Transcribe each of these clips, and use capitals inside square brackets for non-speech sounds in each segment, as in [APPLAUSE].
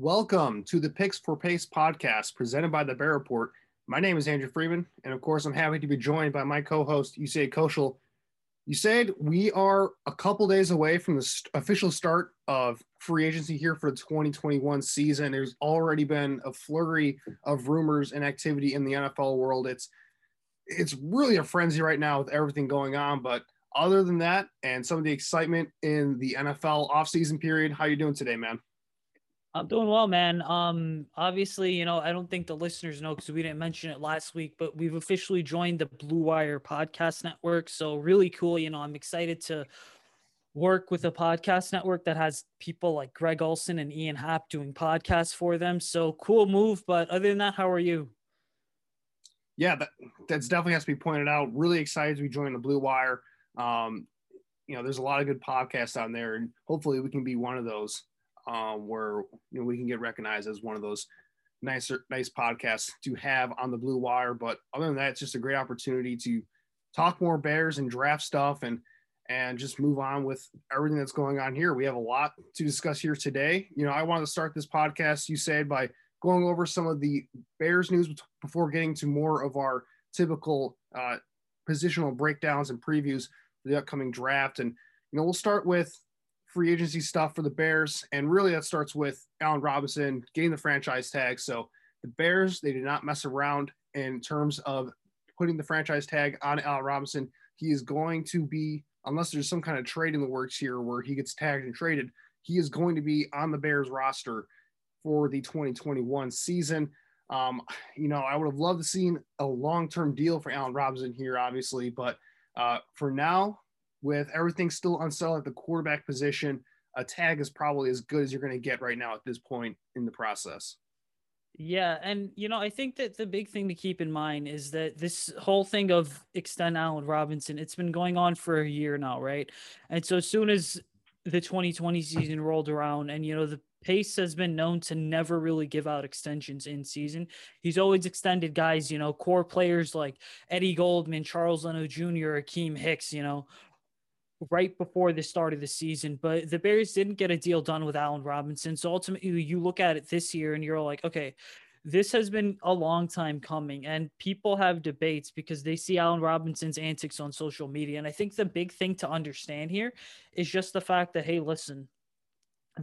Welcome to the Picks for Pace podcast presented by the Bear Report. My name is Andrew Freeman, and of course, I'm happy to be joined by my co host, Usaid Koshal. Usaid, we are a couple days away from the st- official start of free agency here for the 2021 season. There's already been a flurry of rumors and activity in the NFL world. It's it's really a frenzy right now with everything going on. But other than that, and some of the excitement in the NFL offseason period, how you doing today, man? I'm doing well, man. Um, obviously, you know, I don't think the listeners know because we didn't mention it last week, but we've officially joined the Blue Wire Podcast Network. So really cool. You know, I'm excited to work with a podcast network that has people like Greg Olsen and Ian Happ doing podcasts for them. So cool move. But other than that, how are you? Yeah, that that's definitely has to be pointed out. Really excited to be joining the Blue Wire. Um, you know, there's a lot of good podcasts on there, and hopefully we can be one of those um, where you know we can get recognized as one of those nicer nice podcasts to have on the blue wire. But other than that it's just a great opportunity to talk more bears and draft stuff and and just move on with everything that's going on here. We have a lot to discuss here today. You know i want to start this podcast you said by going over some of the bears news before getting to more of our typical uh, positional breakdowns and previews for the upcoming draft. And you know we'll start with free agency stuff for the Bears. And really, that starts with Allen Robinson getting the franchise tag. So the Bears, they did not mess around in terms of putting the franchise tag on Allen Robinson. He is going to be, unless there's some kind of trade in the works here where he gets tagged and traded, he is going to be on the Bears roster for the 2021 season. Um, you know, I would have loved to seen a long-term deal for Allen Robinson here, obviously, but uh, for now, with everything still unsettled at the quarterback position, a tag is probably as good as you're going to get right now at this point in the process. Yeah, and you know, I think that the big thing to keep in mind is that this whole thing of extend Allen Robinson, it's been going on for a year now, right? And so as soon as the 2020 season rolled around and you know the Pace has been known to never really give out extensions in season. He's always extended guys, you know, core players like Eddie Goldman, Charles Leno Jr., Akiem Hicks, you know, right before the start of the season, but the Bears didn't get a deal done with Allen Robinson. So ultimately, you look at it this year and you're like, okay, this has been a long time coming, and people have debates because they see Allen Robinson's antics on social media. And I think the big thing to understand here is just the fact that, hey, listen,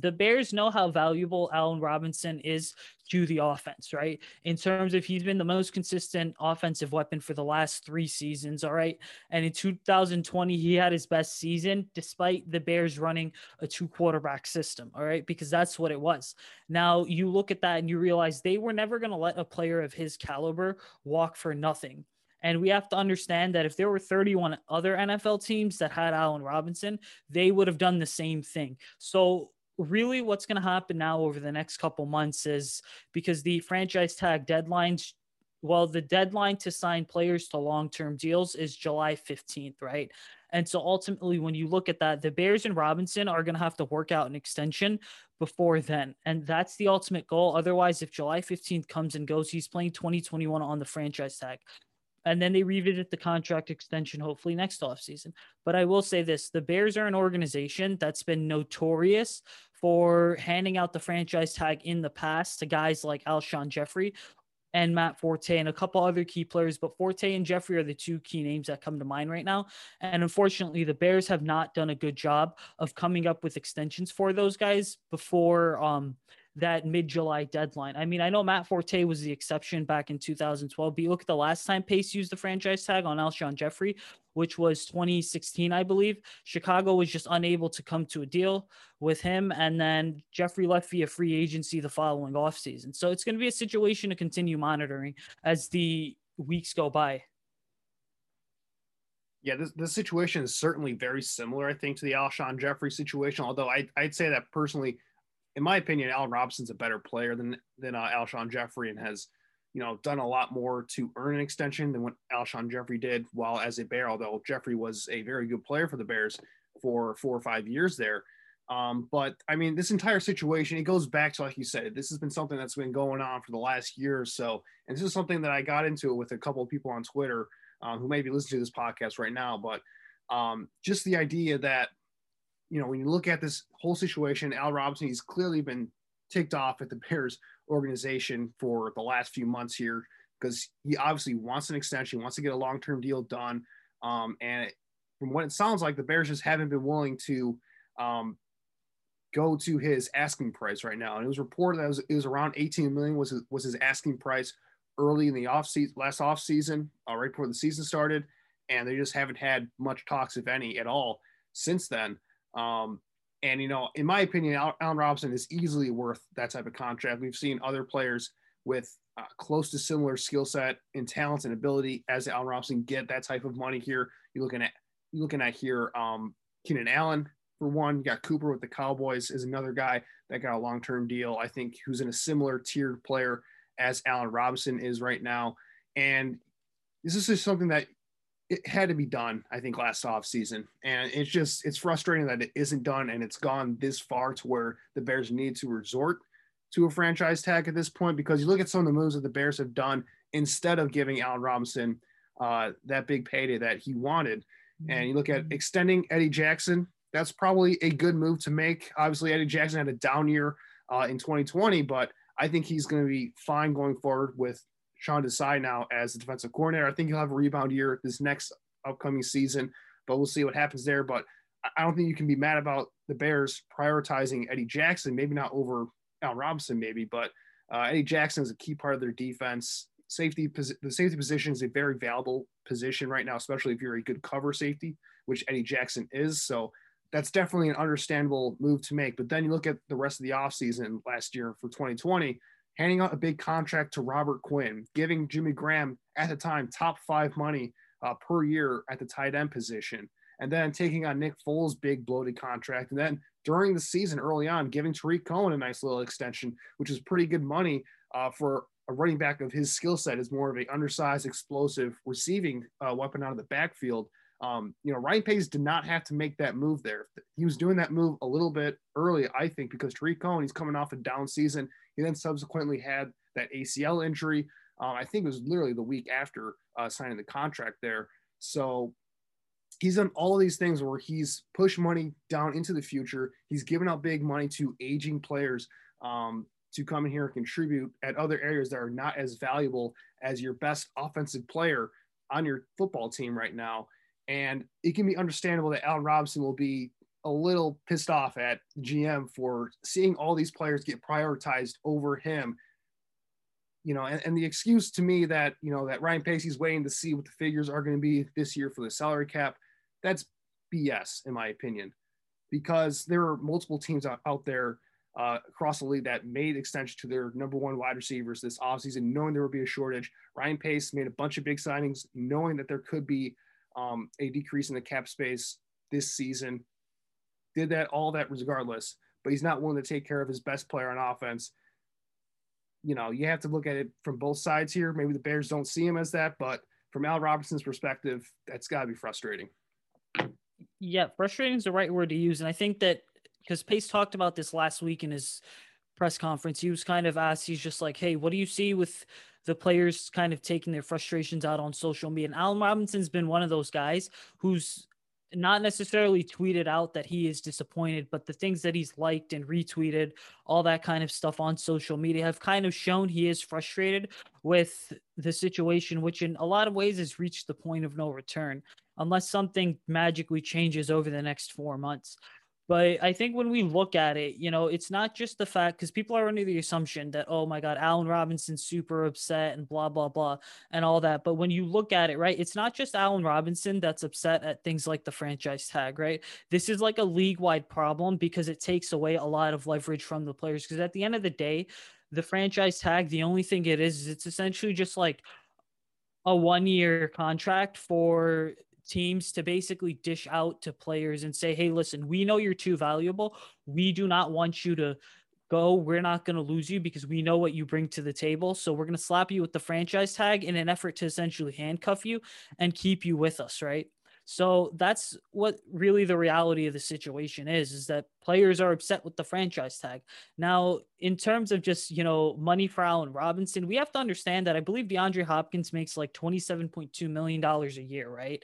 the Bears know how valuable Allen Robinson is to the offense, right? In terms of he's been the most consistent offensive weapon for the last three seasons, all right? And in 2020, he had his best season despite the Bears running a two quarterback system, all right? Because that's what it was. Now you look at that and you realize they were never going to let a player of his caliber walk for nothing. And we have to understand that if there were 31 other NFL teams that had Allen Robinson, they would have done the same thing. So really what's going to happen now over the next couple months is because the franchise tag deadlines well the deadline to sign players to long-term deals is July 15th right? And so ultimately when you look at that the Bears and Robinson are going to have to work out an extension before then. And that's the ultimate goal. Otherwise if July 15th comes and goes he's playing 2021 on the franchise tag and then they revisit the contract extension hopefully next offseason. But I will say this the Bears are an organization that's been notorious for handing out the franchise tag in the past to guys like Alshon Jeffery and Matt Forte and a couple other key players, but Forte and Jeffery are the two key names that come to mind right now. And unfortunately, the Bears have not done a good job of coming up with extensions for those guys before um, that mid July deadline. I mean, I know Matt Forte was the exception back in 2012, but you look at the last time Pace used the franchise tag on Alshon Jeffery, which was 2016, I believe. Chicago was just unable to come to a deal with him. And then Jeffery left via free agency the following offseason. So it's going to be a situation to continue monitoring as the weeks go by. Yeah, this, this situation is certainly very similar, I think, to the Alshon Jeffery situation. Although I, I'd say that personally, in my opinion, Allen Robinson's a better player than than uh, Alshon Jeffery and has, you know, done a lot more to earn an extension than what Alshon Jeffery did while as a Bear. Although Jeffery was a very good player for the Bears for four or five years there. Um, but I mean, this entire situation, it goes back to, like you said, this has been something that's been going on for the last year or so. And this is something that I got into it with a couple of people on Twitter um, who may be listening to this podcast right now. But um, just the idea that you know, when you look at this whole situation, Al Robinson, he's clearly been ticked off at the Bears organization for the last few months here because he obviously wants an extension, wants to get a long term deal done. Um, and it, from what it sounds like, the Bears just haven't been willing to um, go to his asking price right now. And it was reported that it was, it was around 18 million was his, was his asking price early in the off season, last off season, uh, right before the season started. And they just haven't had much talks, if any, at all since then. Um, and you know, in my opinion, Allen Robinson is easily worth that type of contract. We've seen other players with uh, close to similar skill set and talents and ability as Allen Robinson get that type of money here. You're looking at you're looking at here, um, Keenan Allen for one. You got Cooper with the Cowboys is another guy that got a long term deal. I think who's in a similar tiered player as Allen Robinson is right now. And this is just something that it had to be done, I think, last off season. And it's just it's frustrating that it isn't done and it's gone this far to where the Bears need to resort to a franchise tag at this point because you look at some of the moves that the Bears have done instead of giving Allen Robinson uh, that big payday that he wanted. And you look at mm-hmm. extending Eddie Jackson, that's probably a good move to make. Obviously, Eddie Jackson had a down year uh, in 2020, but I think he's going to be fine going forward with Sean Desai now as the defensive coordinator. I think he'll have a rebound year this next upcoming season, but we'll see what happens there. But I don't think you can be mad about the Bears prioritizing Eddie Jackson, maybe not over Al Robinson, maybe, but uh, Eddie Jackson is a key part of their defense. Safety, the safety position is a very valuable position right now, especially if you're a good cover safety, which Eddie Jackson is. So that's definitely an understandable move to make. But then you look at the rest of the offseason last year for 2020, handing out a big contract to Robert Quinn, giving Jimmy Graham at the time top five money uh, per year at the tight end position, and then taking on Nick Foles' big bloated contract, and then during the season early on giving Tarik Cohen a nice little extension, which is pretty good money uh, for a running back of his skill set is more of an undersized, explosive receiving uh, weapon out of the backfield. Um, you know, Ryan Pace did not have to make that move there. He was doing that move a little bit early, I think, because Tarik Cohen, he's coming off a down season. He then subsequently had that ACL injury. Um, I think it was literally the week after uh, signing the contract there. So he's done all of these things where he's pushed money down into the future. He's given out big money to aging players um, to come in here and contribute at other areas that are not as valuable as your best offensive player on your football team right now. And it can be understandable that Allen Robinson will be a little pissed off at GM for seeing all these players get prioritized over him. You know, and, and the excuse to me that, you know, that Ryan Pacey's waiting to see what the figures are going to be this year for the salary cap, that's BS, in my opinion, because there are multiple teams out, out there uh, across the league that made extensions to their number one wide receivers this offseason, knowing there would be a shortage. Ryan Pace made a bunch of big signings, knowing that there could be um, a decrease in the cap space this season. Did that all that regardless, but he's not willing to take care of his best player on offense. You know, you have to look at it from both sides here. Maybe the Bears don't see him as that, but from Al Robinson's perspective, that's got to be frustrating. Yeah, frustrating is the right word to use. And I think that because Pace talked about this last week in his press conference, he was kind of asked, he's just like, hey, what do you see with the players kind of taking their frustrations out on social media? And Allen Robinson's been one of those guys who's not necessarily tweeted out that he is disappointed, but the things that he's liked and retweeted, all that kind of stuff on social media have kind of shown he is frustrated with the situation, which in a lot of ways has reached the point of no return unless something magically changes over the next four months. But I think when we look at it, you know, it's not just the fact because people are under the assumption that, oh my God, Allen Robinson's super upset and blah, blah, blah, and all that. But when you look at it, right, it's not just Allen Robinson that's upset at things like the franchise tag, right? This is like a league wide problem because it takes away a lot of leverage from the players. Because at the end of the day, the franchise tag, the only thing it is, is it's essentially just like a one year contract for teams to basically dish out to players and say, hey, listen, we know you're too valuable. We do not want you to go. We're not going to lose you because we know what you bring to the table. So we're going to slap you with the franchise tag in an effort to essentially handcuff you and keep you with us, right? So that's what really the reality of the situation is, is that players are upset with the franchise tag. Now, in terms of just, you know, money for Allen Robinson, we have to understand that I believe DeAndre Hopkins makes like $27.2 million a year, right?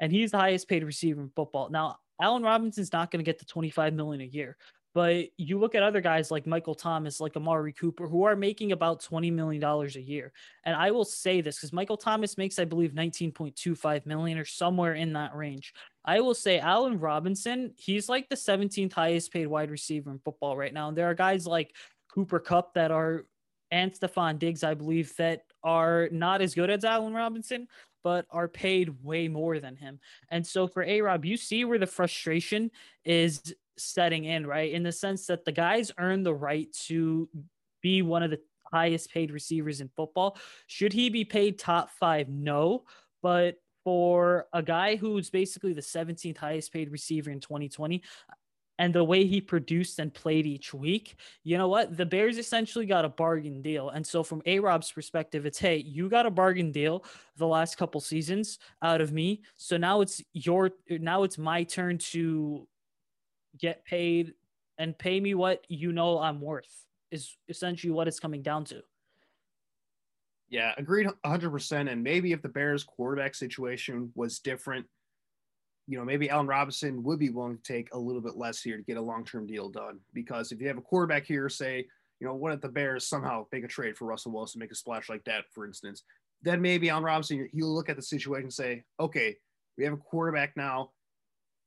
And he's the highest paid receiver in football. Now, Allen Robinson's not going to get the 25 million a year, but you look at other guys like Michael Thomas, like Amari Cooper, who are making about $20 million a year. And I will say this because Michael Thomas makes, I believe, 19.25 million or somewhere in that range. I will say Allen Robinson, he's like the 17th highest paid wide receiver in football right now. And there are guys like Cooper Kupp that are and Stefon Diggs, I believe, that are not as good as Allen Robinson, but are paid way more than him. And so for A Rob, you see where the frustration is setting in, right? In the sense that the guys earn the right to be one of the highest paid receivers in football. Should he be paid top five? No. But for a guy who's basically the 17th highest paid receiver in 2020, and the way he produced and played each week, you know what? The Bears essentially got a bargain deal. And so, from A Rob's perspective, it's hey, you got a bargain deal the last couple seasons out of me. So now it's your, now it's my turn to get paid and pay me what you know I'm worth, is essentially what it's coming down to. Yeah, agreed 100%. And maybe if the Bears quarterback situation was different, you know, maybe Allen Robinson would be willing to take a little bit less here to get a long term deal done. Because if you have a quarterback here, say, you know, what if the Bears somehow make a trade for Russell Wilson, make a splash like that, for instance, then maybe Allen Robinson, he'll look at the situation and say, okay, we have a quarterback now.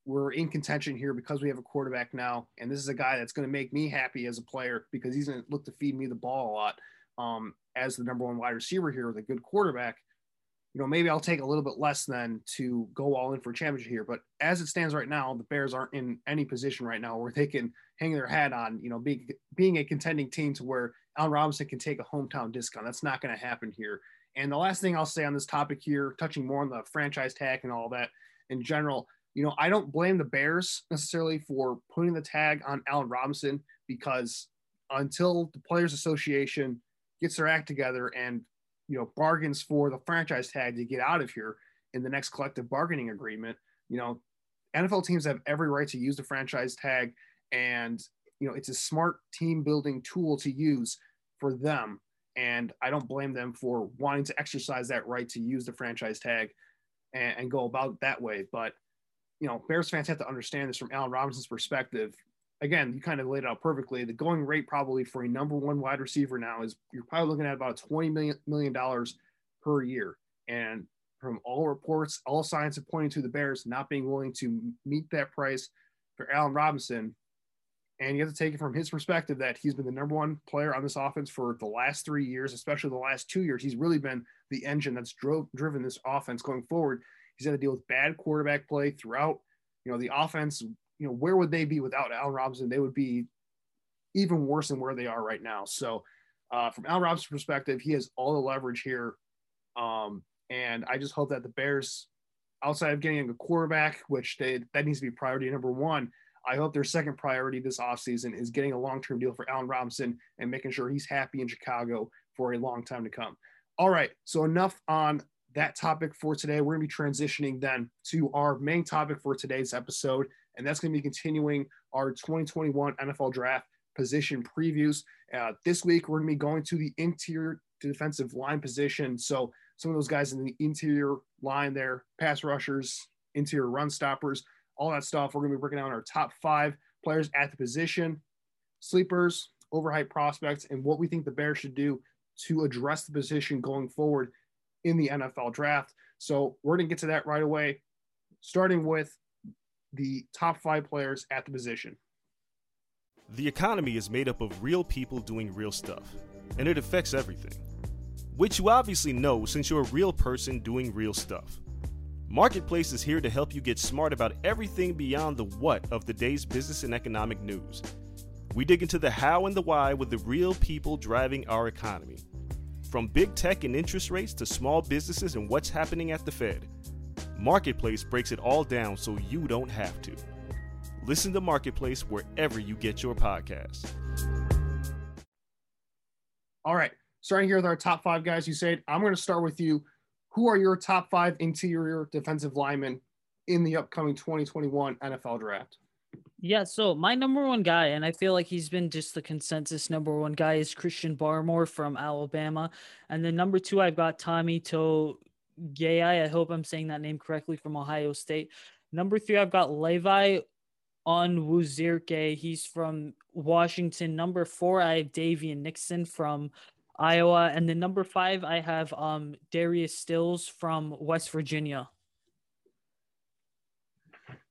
We're in contention here because we have a quarterback now. And this is a guy that's going to make me happy as a player because he's going to look to feed me the ball a lot um, as the number one wide receiver here with a good quarterback you know, maybe I'll take a little bit less than to go all in for a championship here. But as it stands right now, the Bears aren't in any position right now where they can hang their hat on, you know, being being a contending team to where Allen Robinson can take a hometown discount. That's not going to happen here. And the last thing I'll say on this topic here, touching more on the franchise tag and all that in general, you know, I don't blame the Bears necessarily for putting the tag on Allen Robinson because until the Players Association gets their act together and you know bargains for the franchise tag to get out of here in the next collective bargaining agreement you know nfl teams have every right to use the franchise tag and you know it's a smart team building tool to use for them. And i don't blame them for wanting to exercise that right to use the franchise tag and, and go about that way. But you know bears fans have to understand this from allen robinson's perspective again, you kind of laid it out perfectly. The going rate probably for a number one wide receiver now is you're probably looking at about twenty million million dollars per year. And from all reports, all signs are pointing to the Bears not being willing to meet that price for Allen Robinson. And you have to take it from his perspective that he's been the number one player on this offense for the last three years, especially the last two years. He's really been the engine that's drove driven this offense going forward. He's had to deal with bad quarterback play throughout. You know, the offense you know, where would they be without Allen Robinson? They would be even worse than where they are right now. So, uh, from Al Robinson's perspective, he has all the leverage here. Um, and I just hope that the Bears, outside of getting a quarterback, which they, that needs to be priority number one, I hope their second priority this offseason is getting a long term deal for Allen Robinson and making sure he's happy in Chicago for a long time to come. All right. So, enough on that topic for today. We're going to be transitioning then to our main topic for today's episode, and that's going to be continuing our 2021 NFL draft position previews. Uh, this week, we're going to be going to the interior defensive line position. So, some of those guys in the interior line there, pass rushers, interior run stoppers, all that stuff. We're going to be breaking down our top five players at the position, sleepers, overhyped prospects, and what we think the Bears should do to address the position going forward in the NFL draft. So we're going to get to that right away, starting with the top five players at the position. The economy is made up of real people doing real stuff, and it affects everything. Which you obviously know since you're a real person doing real stuff. Marketplace is here to help you get smart about everything beyond the what of the day's business and economic news. We dig into the how and the why with the real people driving our economy. From big tech and interest rates to small businesses and what's happening at the Fed, Marketplace breaks it all down so you don't have to. Listen to Marketplace wherever you get your podcasts. All right, starting here with our top five guys. You said I'm going to start with you who are your top five interior defensive linemen in the upcoming 2021 NFL draft? Yeah, so my number one guy, and I feel like he's been just the consensus number one guy, is Christian Barmore from Alabama. And then number two, I've got Tommy To Gay. I hope I'm saying that name correctly from Ohio State. Number three, I've got Levi Onwuzurike. He's from Washington. Number four, I have Daviyon Nixon from Iowa. And then number five, I have um, Darius Stills from West Virginia.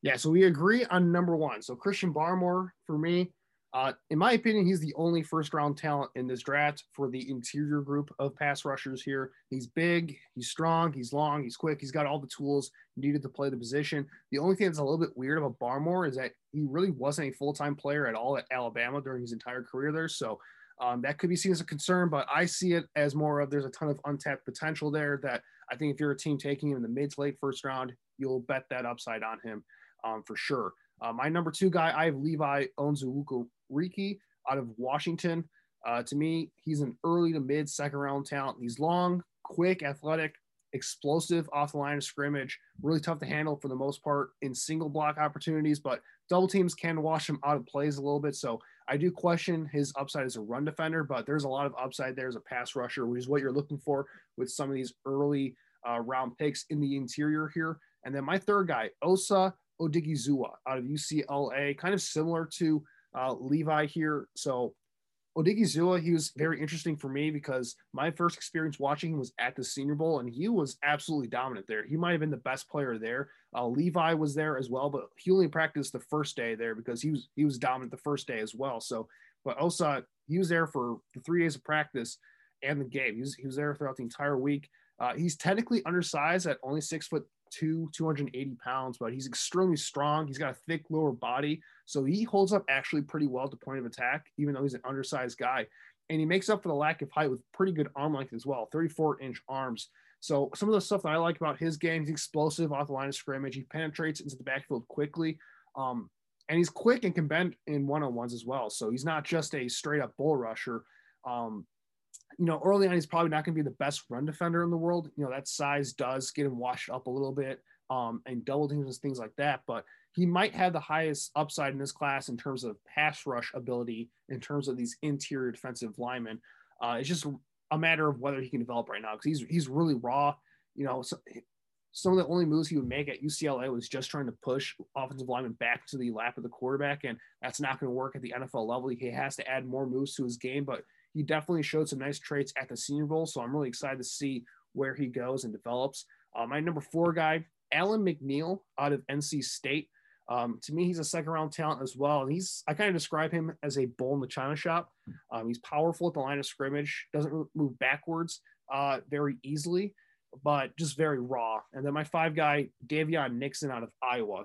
Yeah, so we agree on number one. So Christian Barmore, for me, uh, in my opinion, he's the only first round talent in this draft for the interior group of pass rushers here. He's big, he's strong, he's long, he's quick, he's got all the tools needed to play the position. The only thing that's a little bit weird about Barmore is that he really wasn't a full time player at all at Alabama during his entire career there. So um, that could be seen as a concern, but I see it as more of there's a ton of untapped potential there that I think if you're a team taking him in the mid to late first round, you'll bet that upside on him um, for sure. Uh, my number two guy, I have Levi Onwuzurike out of Washington. Uh, to me, he's an early to mid second round talent. He's long, quick, athletic, explosive off the line of scrimmage, really tough to handle for the most part in single block opportunities, but double teams can wash him out of plays a little bit. So I do question his upside as a run defender, but there's a lot of upside there as a pass rusher, which is what you're looking for with some of these early uh, round picks in the interior here. And then my third guy, Osa Odighizuwa out of UCLA, kind of similar to uh, Levi here. So Odighizuwa, he was very interesting for me because my first experience watching him was at the Senior Bowl, and he was absolutely dominant there. He might have been the best player there. Uh, Levi was there as well, but he only practiced the first day there because he was he was dominant the first day as well. So, but Osa, he was there for the three days of practice and the game. He was he was there throughout the entire week. Uh, he's technically undersized at only six foot two, 280 pounds, but he's extremely strong. He's got a thick lower body. So he holds up actually pretty well to point of attack, even though he's an undersized guy. And he makes up for the lack of height with pretty good arm length as well 34 inch arms. So some of the stuff that I like about his game, he's explosive off the line of scrimmage. He penetrates into the backfield quickly. Um, and he's quick and can bend in one-on-ones as well. So he's not just a straight up bull rusher. Um, you know, early on, he's probably not going to be the best run defender in the world. You know, that size does get him washed up a little bit um, and double teams and things like that. But he might have the highest upside in this class in terms of pass rush ability, in terms of these interior defensive linemen. Uh, it's just a matter of whether he can develop right now because he's he's really raw. You know, so, some of the only moves he would make at UCLA was just trying to push offensive linemen back to the lap of the quarterback, and that's not going to work at the NFL level. He has to add more moves to his game, but he definitely showed some nice traits at the Senior Bowl. So I'm really excited to see where he goes and develops. Uh, my number four guy, Alim McNeill out of NC State. Um, to me, he's a second round talent as well. And he's, I kind of describe him as a bull in the China shop. Um, he's powerful at the line of scrimmage, doesn't move backwards uh, very easily, but just very raw. And then my five guy, Daviyon Nixon out of Iowa.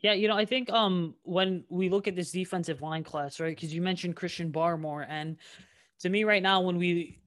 Yeah, you know, I think um when we look at this defensive line class, right? Because you mentioned Christian Barmore, and to me right now, when we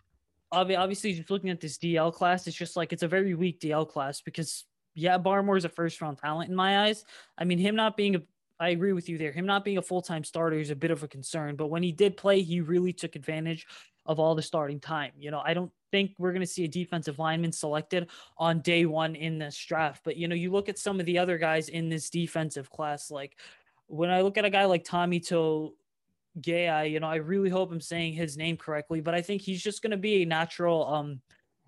obviously just looking at this DL class, it's just like it's a very weak DL class because yeah, Barmore is a first round talent in my eyes. I mean, him not being a I agree with you there. Him not being a full time starter is a bit of a concern, but when he did play, he really took advantage of all the starting time. You know, I don't think we're going to see a defensive lineman selected on day one in this draft, but you know, you look at some of the other guys in this defensive class, like when I look at a guy like Tommy To Gay, you know, I really hope I'm saying his name correctly, but I think he's just going to be a natural um,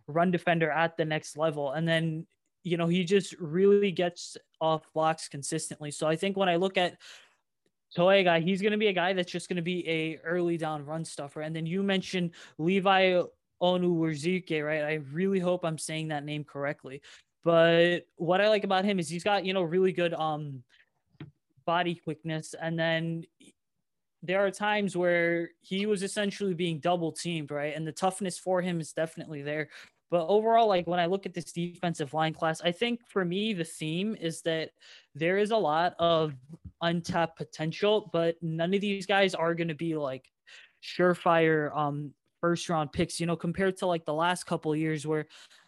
run defender at the next level. And then, you know, he just really gets off blocks consistently. So I think when I look at Toy guy, he's going to be a guy that's just going to be a early down run stuffer. And then you mentioned Levi Onwuzurike, right? I really hope I'm saying that name correctly. But what I like about him is he's got, you know, really good um body quickness and then there are times where he was essentially being double teamed, right? And the toughness for him is definitely there. But overall, like when I look at this defensive line class, I think for me, the theme is that there is a lot of untapped potential, but none of these guys are going to be like surefire um, first round picks, you know, compared to like the last couple years where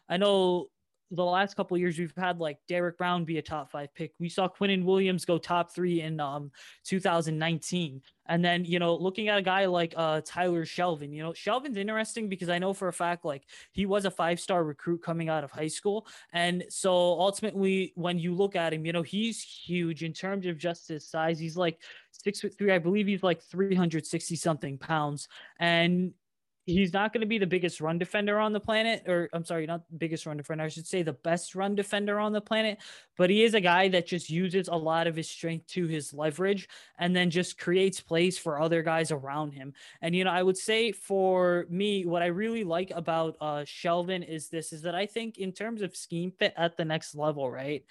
I know the last couple years we've had like Derrick Brown be a top five pick. We saw Quinnen Williams go top three in um 2019. And then, you know, looking at a guy like uh Tyler Shelvin, you know, Shelvin's interesting because I know for a fact like he was a five-star recruit coming out of high school. And so ultimately when you look at him, you know, he's huge in terms of just his size. He's like six foot three. I believe he's like 360 something pounds. And he's not going to be the biggest run defender on the planet or i'm sorry not biggest run defender i should say the best run defender on the planet but he is a guy that just uses a lot of his strength to his leverage and then just creates plays for other guys around him. And you know i would say for me what i really like about uh shelvin is this is that i think in terms of scheme fit at the next level right?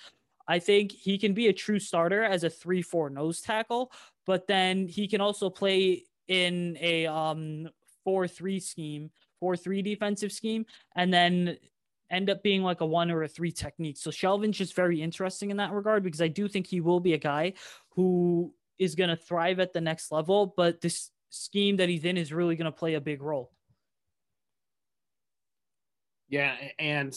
I think he can be a true starter as a 3 4 nose tackle, but then he can also play in a um four three scheme, four three defensive scheme, and then end up being like a one or a three technique. So Shelvin's just very interesting in that regard because I do think he will be a guy who is going to thrive at the next level, but this scheme that he's in is really going to play a big role. Yeah, and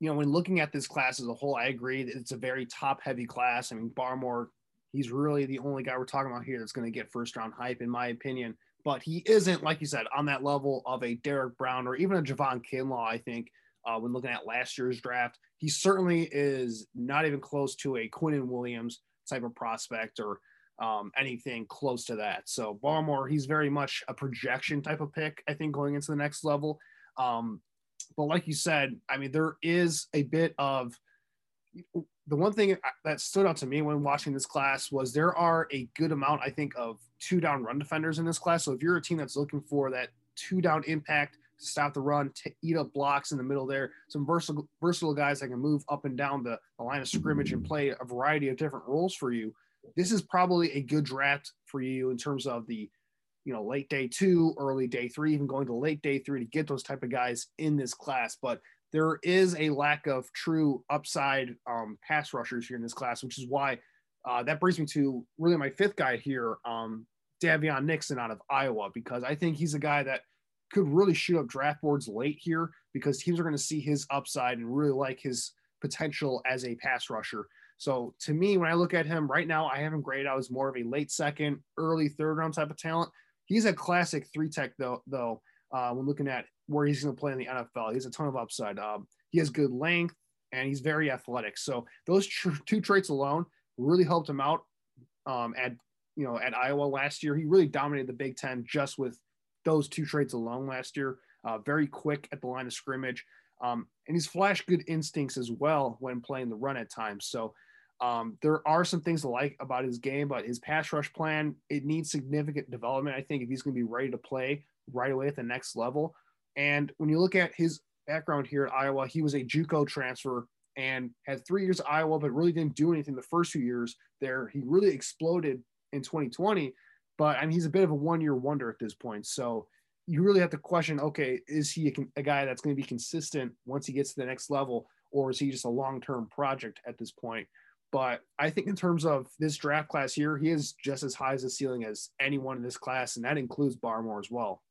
you know, when looking at this class as a whole, I agree that it's a very top heavy class. I mean, Barmore, he's really the only guy we're talking about here that's going to get first round hype, in my opinion but he isn't, like you said, on that level of a Derrick Brown or even a Javon Kinlaw, I think, uh, when looking at last year's draft. He certainly is not even close to a Quinnen Williams type of prospect or um, anything close to that. So Barmore, he's very much a projection type of pick, I think, going into the next level. Um, but like you said, I mean, there is a bit of the one thing uh, that stood out to me when watching this class was there are a good amount, I think, of two down run defenders in this class. So if you're a team that's looking for that two down impact to stop the run, to eat up blocks in the middle there, some versatile, versatile guys that can move up and down the, the line of scrimmage and play a variety of different roles for you. This is probably a good draft for you in terms of the, you know, late day two, early day three, even going to late day three to get those type of guys in this class. But there is a lack of true upside um, pass rushers here in this class, which is why uh, that brings me to really my fifth guy here, um, Daviyon Nixon out of Iowa, because I think he's a guy that could really shoot up draft boards late here because teams are going to see his upside and really like his potential as a pass rusher. So to me, when I look at him right now, I have him graded out as more of a late second, early third round type of talent. He's a classic three tech though, though uh, when looking at where he's going to play in the NFL. He has a ton of upside. Um, he has good length and he's very athletic. So those tr- two traits alone really helped him out um, at you know at Iowa last year. He really dominated the Big Ten just with those two traits alone last year. Uh, very quick at the line of scrimmage, um, and he's flashed good instincts as well when playing the run at times. So um, there are some things to like about his game, but his pass rush plan it needs significant development. I think if he's going to be ready to play right away at the next level. And when you look at his background here at Iowa, he was a JUCO transfer and had three years at Iowa, but really didn't do anything the first few years there. He really exploded in 2020, but I mean, he's a bit of a one year wonder at this point. So you really have to question okay, is he a, a guy that's going to be consistent once he gets to the next level, or is he just a long term project at this point? But I think in terms of this draft class here, he is just as high as the ceiling as anyone in this class, and that includes Barmore as well.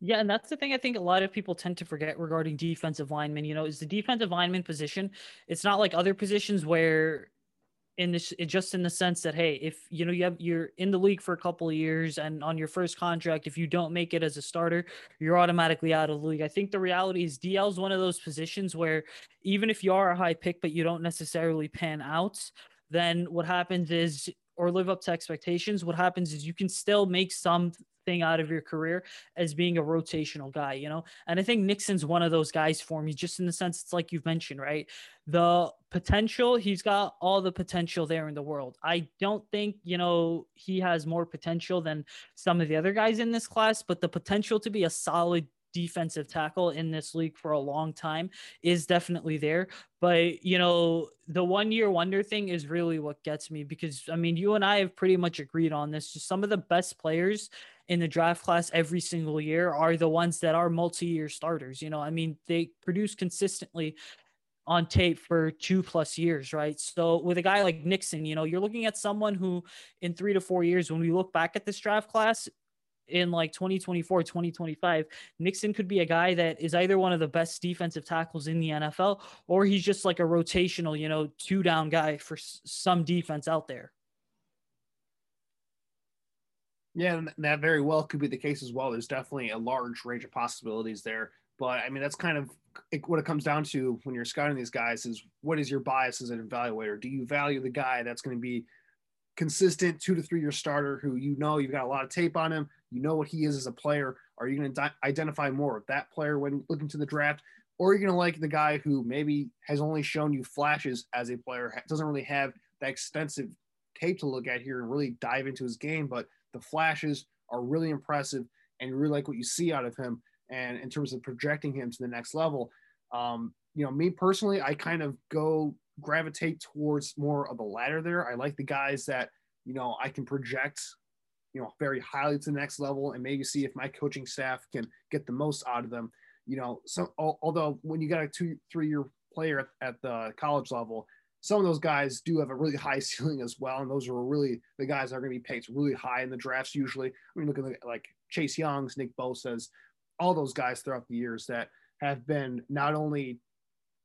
Yeah, and that's the thing I think a lot of people tend to forget regarding defensive linemen, you know, is the defensive lineman position. It's not like other positions where in this just in the sense that hey, if you know you have you're in the league for a couple of years and on your first contract, if you don't make it as a starter, you're automatically out of the league. I think the reality is DL is one of those positions where even if you are a high pick but you don't necessarily pan out, then what happens is or live up to expectations, what happens is you can still make some thing out of your career as being a rotational guy, you know? And I think Nixon's one of those guys for me, just in the sense it's like you've mentioned, right? The potential, he's got all the potential there in the world. I don't think, you know, he has more potential than some of the other guys in this class, but the potential to be a solid defensive tackle in this league for a long time is definitely there. But, you know, the one year wonder thing is really what gets me because, I mean, you and I have pretty much agreed on this. Just some of the best players in the draft class every single year are the ones that are multi year starters. You know, I mean, they produce consistently on tape for two plus years, right? So with a guy like Nixon, you know, you're looking at someone who in three to four years, when we look back at this draft class, in like 2024, 2025, Nixon could be a guy that is either one of the best defensive tackles in the NFL or he's just like a rotational, you know, two down guy for some defense out there. Yeah, and that very well could be the case as well. There's definitely a large range of possibilities there. But I mean, that's kind of what it comes down to when you're scouting these guys is what is your bias as an evaluator? Do you value the guy that's going to be consistent two to three year starter who you know you've got a lot of tape on him, you know what he is as a player. Are you going to identify more of that player when looking to the draft? Or are you going to like the guy who maybe has only shown you flashes as a player, doesn't really have that extensive tape to look at here and really dive into his game, but the flashes are really impressive and you really like what you see out of him. And in terms of projecting him to the next level, um, you know, me personally, I kind of go gravitate towards more of the latter there. I like the guys that, you know, I can project, you know, very highly to the next level and maybe see if my coaching staff can get the most out of them. You know, so although when you got a two, three year player at, at the college level, some of those guys do have a really high [LAUGHS] ceiling as well. And those are really the guys that are going to be picked really high in the drafts usually. I mean, look at like Chase Young's, Nick Bosa's, all those guys throughout the years that have been not only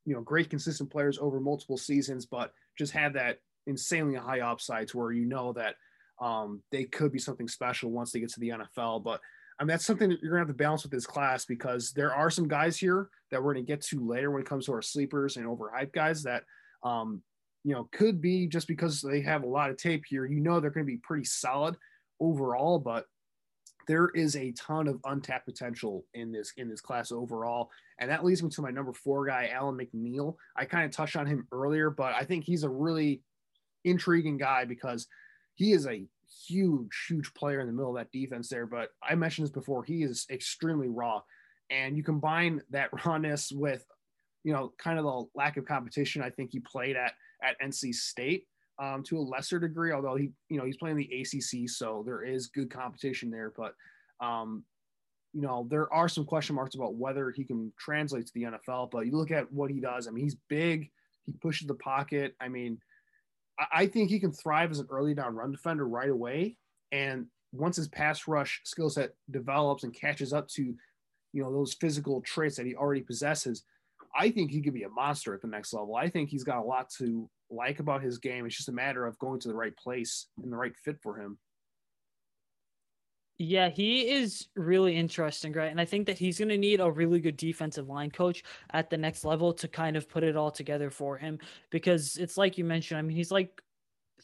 you know great consistent players over multiple seasons, but just have that insanely high upsides where you know that um, they could be something special once they get to the NFL. But I mean that's something that you're gonna have to balance with this class because there are some guys here that we're gonna get to later when it comes to our sleepers and overhyped guys that um, you know could be just because they have a lot of tape here. You know they're gonna be pretty solid overall, but there is a ton of untapped potential in this in this class overall. And that leads me to my number four guy alim mcneill. I kind of touched on him earlier but i think he's a really intriguing guy because he is a huge huge player in the middle of that defense there. But i mentioned this before he is extremely raw. And you combine that [LAUGHS] rawness with you know kind of the lack of competition i think he played at at nc state um, to a lesser degree, although he, you know, he's playing the ACC, so there is good competition there. But, um, you know, there are some question marks about whether he can translate to the NFL. But you look at what he does. I mean, he's big. He pushes the pocket. I mean, I, I think he can thrive as an early down run defender right away. And once his pass rush skill set develops and catches up to, you know, those physical traits that he already possesses, I think he could be a monster at the next level. I think he's got a lot to like about his game. It's just a matter of going to the right place and the right fit for him. Yeah, he is really interesting, right? And I think that he's going to need a really good defensive line coach at the next level to kind of put it all together for him because it's like you mentioned. I mean, he's like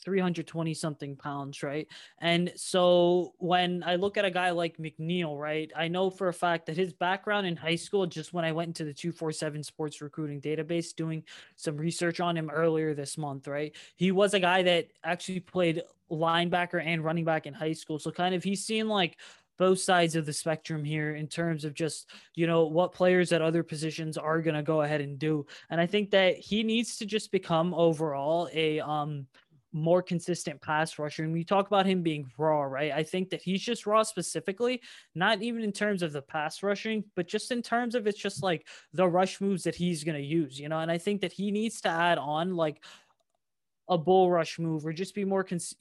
320 something pounds, right? And so when I look at a guy like McNeill, right, I know for a fact that his background in high school, just when I went into the 247 sports recruiting database doing some research on him earlier this month, right, he was a guy that actually played linebacker and running back in high school. So kind of he's seen like both sides of the spectrum here in terms of just you know what players at other positions are going to go ahead and do and i think that he needs to just become overall a um more consistent pass rusher. And we talk about him being raw, right? I think that he's just raw specifically, not even in terms of the pass rushing, but just in terms of it's just like the rush moves that he's going to use, you know? And I think that he needs to add on like a bull rush move or just be more cons-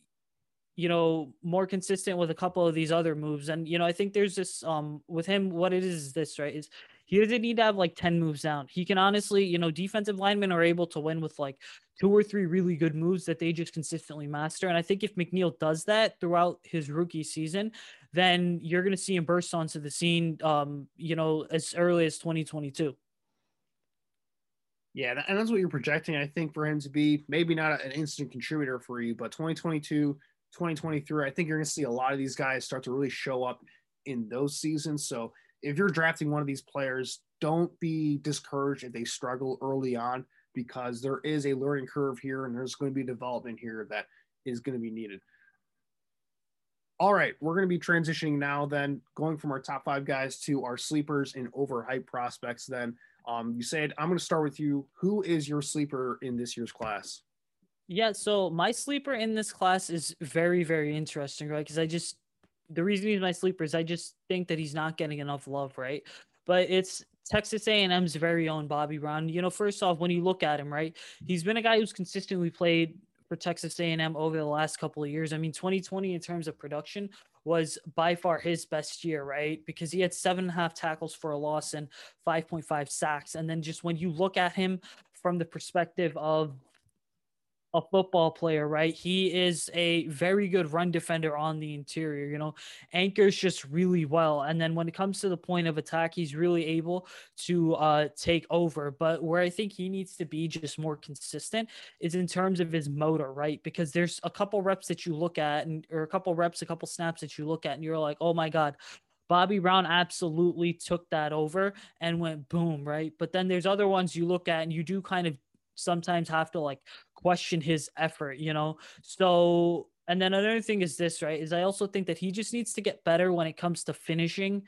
you know more consistent with a couple of these other moves and you know i think there's this um with him what it is, is this right is he doesn't need to have like 10 moves down. He can honestly you know defensive linemen are able to win with like two or three really good moves that they just consistently master and i think if mcneill does that throughout his rookie season then you're going to see him burst onto the scene um you know as early as 2022 yeah, and that's what you're projecting, I think, for him to be. Maybe not an instant contributor for you, but 2022, 2023, I think you're going to see a lot of these guys start to really show up in those seasons. So if you're drafting one of these players, don't be discouraged if they struggle early on because there is a learning curve here and there's going to be development here that is going to be needed. All right, we're going to be transitioning now, then going from our top five guys to our sleepers and overhyped prospects. Then um, Usaid, I'm going to start with you. Who is your sleeper in this year's class? Yeah, so my sleeper in this class is very, very interesting, right? Because I just the reason he's my sleeper is I just think that he's not getting enough love, right? But it's Texas A&M's very own Bobby Brown. You know, first off, when you look at him, right, he's been a guy who's consistently played for Texas A&M over the last couple of years. I mean, 2020 in terms of production was by far his best year, right? Because he had seven and a half tackles for a loss and 5.5 sacks. And then just when you look at him from the perspective of a football player, right? He is a very good run defender on the interior, you know, anchors just really well. And then when it comes to the point of attack, he's really able to uh, take over. But where I think he needs to be just more consistent is in terms of his motor, right? Because there's a couple reps that you look at, and or a couple reps, a couple snaps that you look at, and you're like, oh my God, Bobby Brown absolutely took that over and went boom, right? But then there's other ones you look at and you do kind of sometimes have to like question his effort, you know? So, and then another thing is this, right? Is I also think that he just needs to get better when it comes to finishing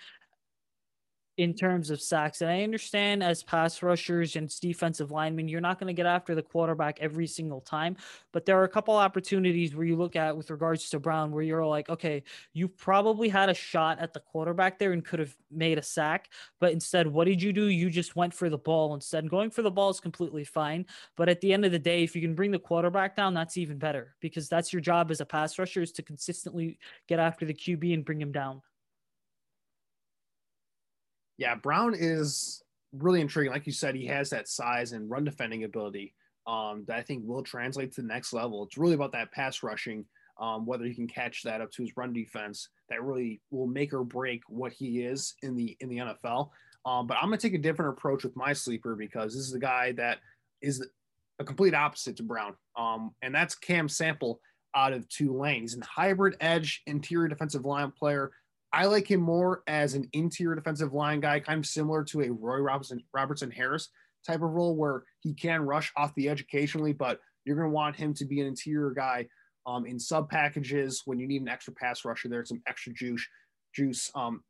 in terms of sacks. And I understand as pass rushers and defensive linemen, you're not going to get after the quarterback every single time. But there are a couple opportunities where you look at with regards to Brown where you're like, okay, you probably had a shot at the quarterback there and could have made a sack. But instead, what did you do? You just went for the ball instead. Going for the ball is completely fine. But at the end of the day, if you can bring the quarterback down, that's even better because that's your job as a pass rusher is to consistently get after the QB and bring him down yeah, Brown is really intriguing. Like you said, he has that size and run defending ability um, that I think will translate to the next level. It's really about that pass rushing, um, whether he can catch that up to his run defense. That really will make or break what he is in the in the NFL. Um, but I'm gonna take a different approach with my sleeper because this is a guy that is a complete opposite to Brown, um, and that's Cam Sample out of Tulane. He's a hybrid edge interior defensive line player I like him more as an interior defensive line guy, kind of similar to a Roy Robertson, Robertson Harris type of role where he can rush off the edge occasionally, but you're going to want him to be an interior guy um, in sub packages when you need an extra pass rusher there, some extra juice, juice um,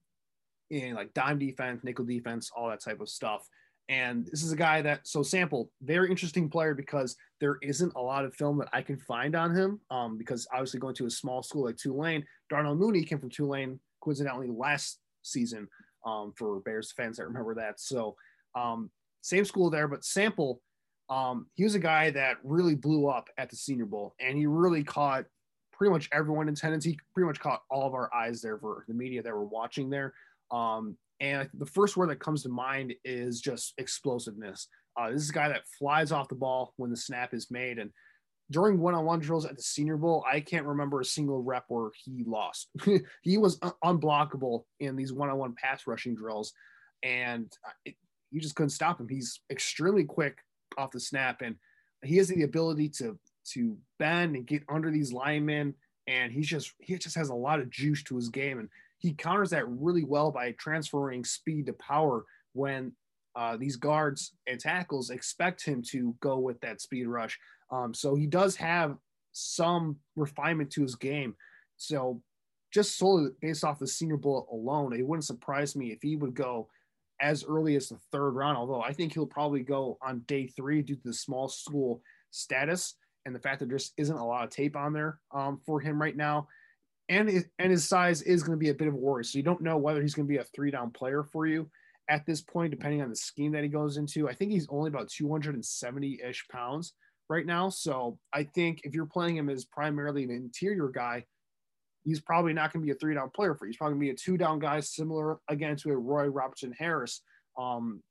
in like dime defense, nickel defense, all that type of stuff. And this is a guy that, so sample, very interesting player because there isn't a lot of film that I can find on him. Um, because obviously going to a small school like Tulane, Darnell Mooney came from Tulane, coincidentally last season um, for Bears fans that remember that. So um, same school there, but Sample, um, he was a guy that really blew up at the Senior Bowl, and he really caught pretty much everyone in attendance. He pretty much caught all of our eyes there for the media that were watching there. Um, and the first word that comes to mind is just explosiveness. Uh, this is a guy that flies off the ball when the snap is made, and during one-on-one drills at the Senior Bowl, I can't remember a single rep where he lost. [LAUGHS] he was un- unblockable in these one-on-one pass rushing drills, and it, you just couldn't stop him. He's extremely quick off the snap, and he has the ability to to bend and get under these linemen. And he's just he just has a lot of juice to his game, and he counters that really well by transferring speed to power when uh, these guards and tackles expect him to go with that speed rush. Um, so he does have some refinement to his game. So just solely based off the Senior Bowl alone, it wouldn't surprise me if he would go as early as the third round. Although I think he'll probably go on day three due to the small school status and the fact that there just isn't a lot of tape on there um, for him right now. And and his size is going to be a bit of a worry. So you don't know whether he's going to be a three down player for you at this point, depending on the scheme that he goes into. I think he's only about 270 ish pounds right now. So I think if you're playing him as primarily an interior guy, he's probably not going to be a three down player for you. He's probably going to be a two down guy, similar again to a Roy Robertson Harris, um,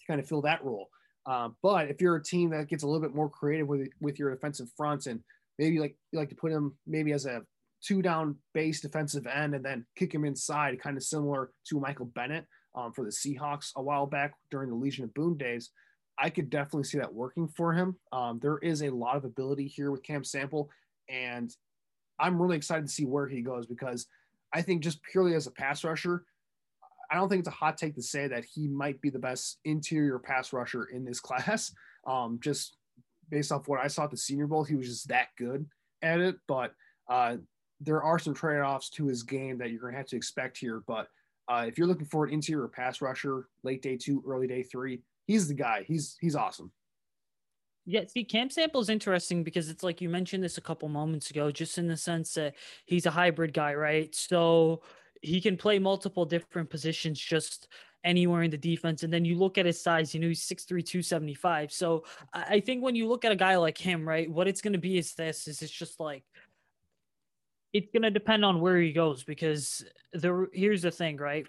to kind of fill that role. Uh, but if you're a team that gets a little bit more creative with with your defensive fronts and maybe like you like to put him maybe as a two down base defensive end and then kick him inside, kind of similar to Michael Bennett um, for the Seahawks a while back during the Legion of Boom days. I could definitely see that working for him. Um, there is a lot of ability here with Cam Sample, and I'm really excited to see where he goes because I think just purely as a pass rusher, I don't think it's a hot take to say that he might be the best interior pass rusher in this [LAUGHS] class. Um, just based off what I saw at the Senior Bowl, he was just that good at it. But uh, there are some trade offs to his game that you're going to have to expect here. But uh, if you're looking for an interior pass rusher, late day two, early day three, he's the guy. He's he's awesome. Yeah, see, Cam Sample is interesting because it's like you mentioned this a couple moments ago, just in the sense that he's a hybrid guy, right? So he can play multiple different positions just anywhere in the defense. And then you look at his size, you know, he's 6'3, 275. So I think when you look at a guy like him, right, what it's going to be is this is it's just like it's going to depend on where he goes because the here's the thing, right?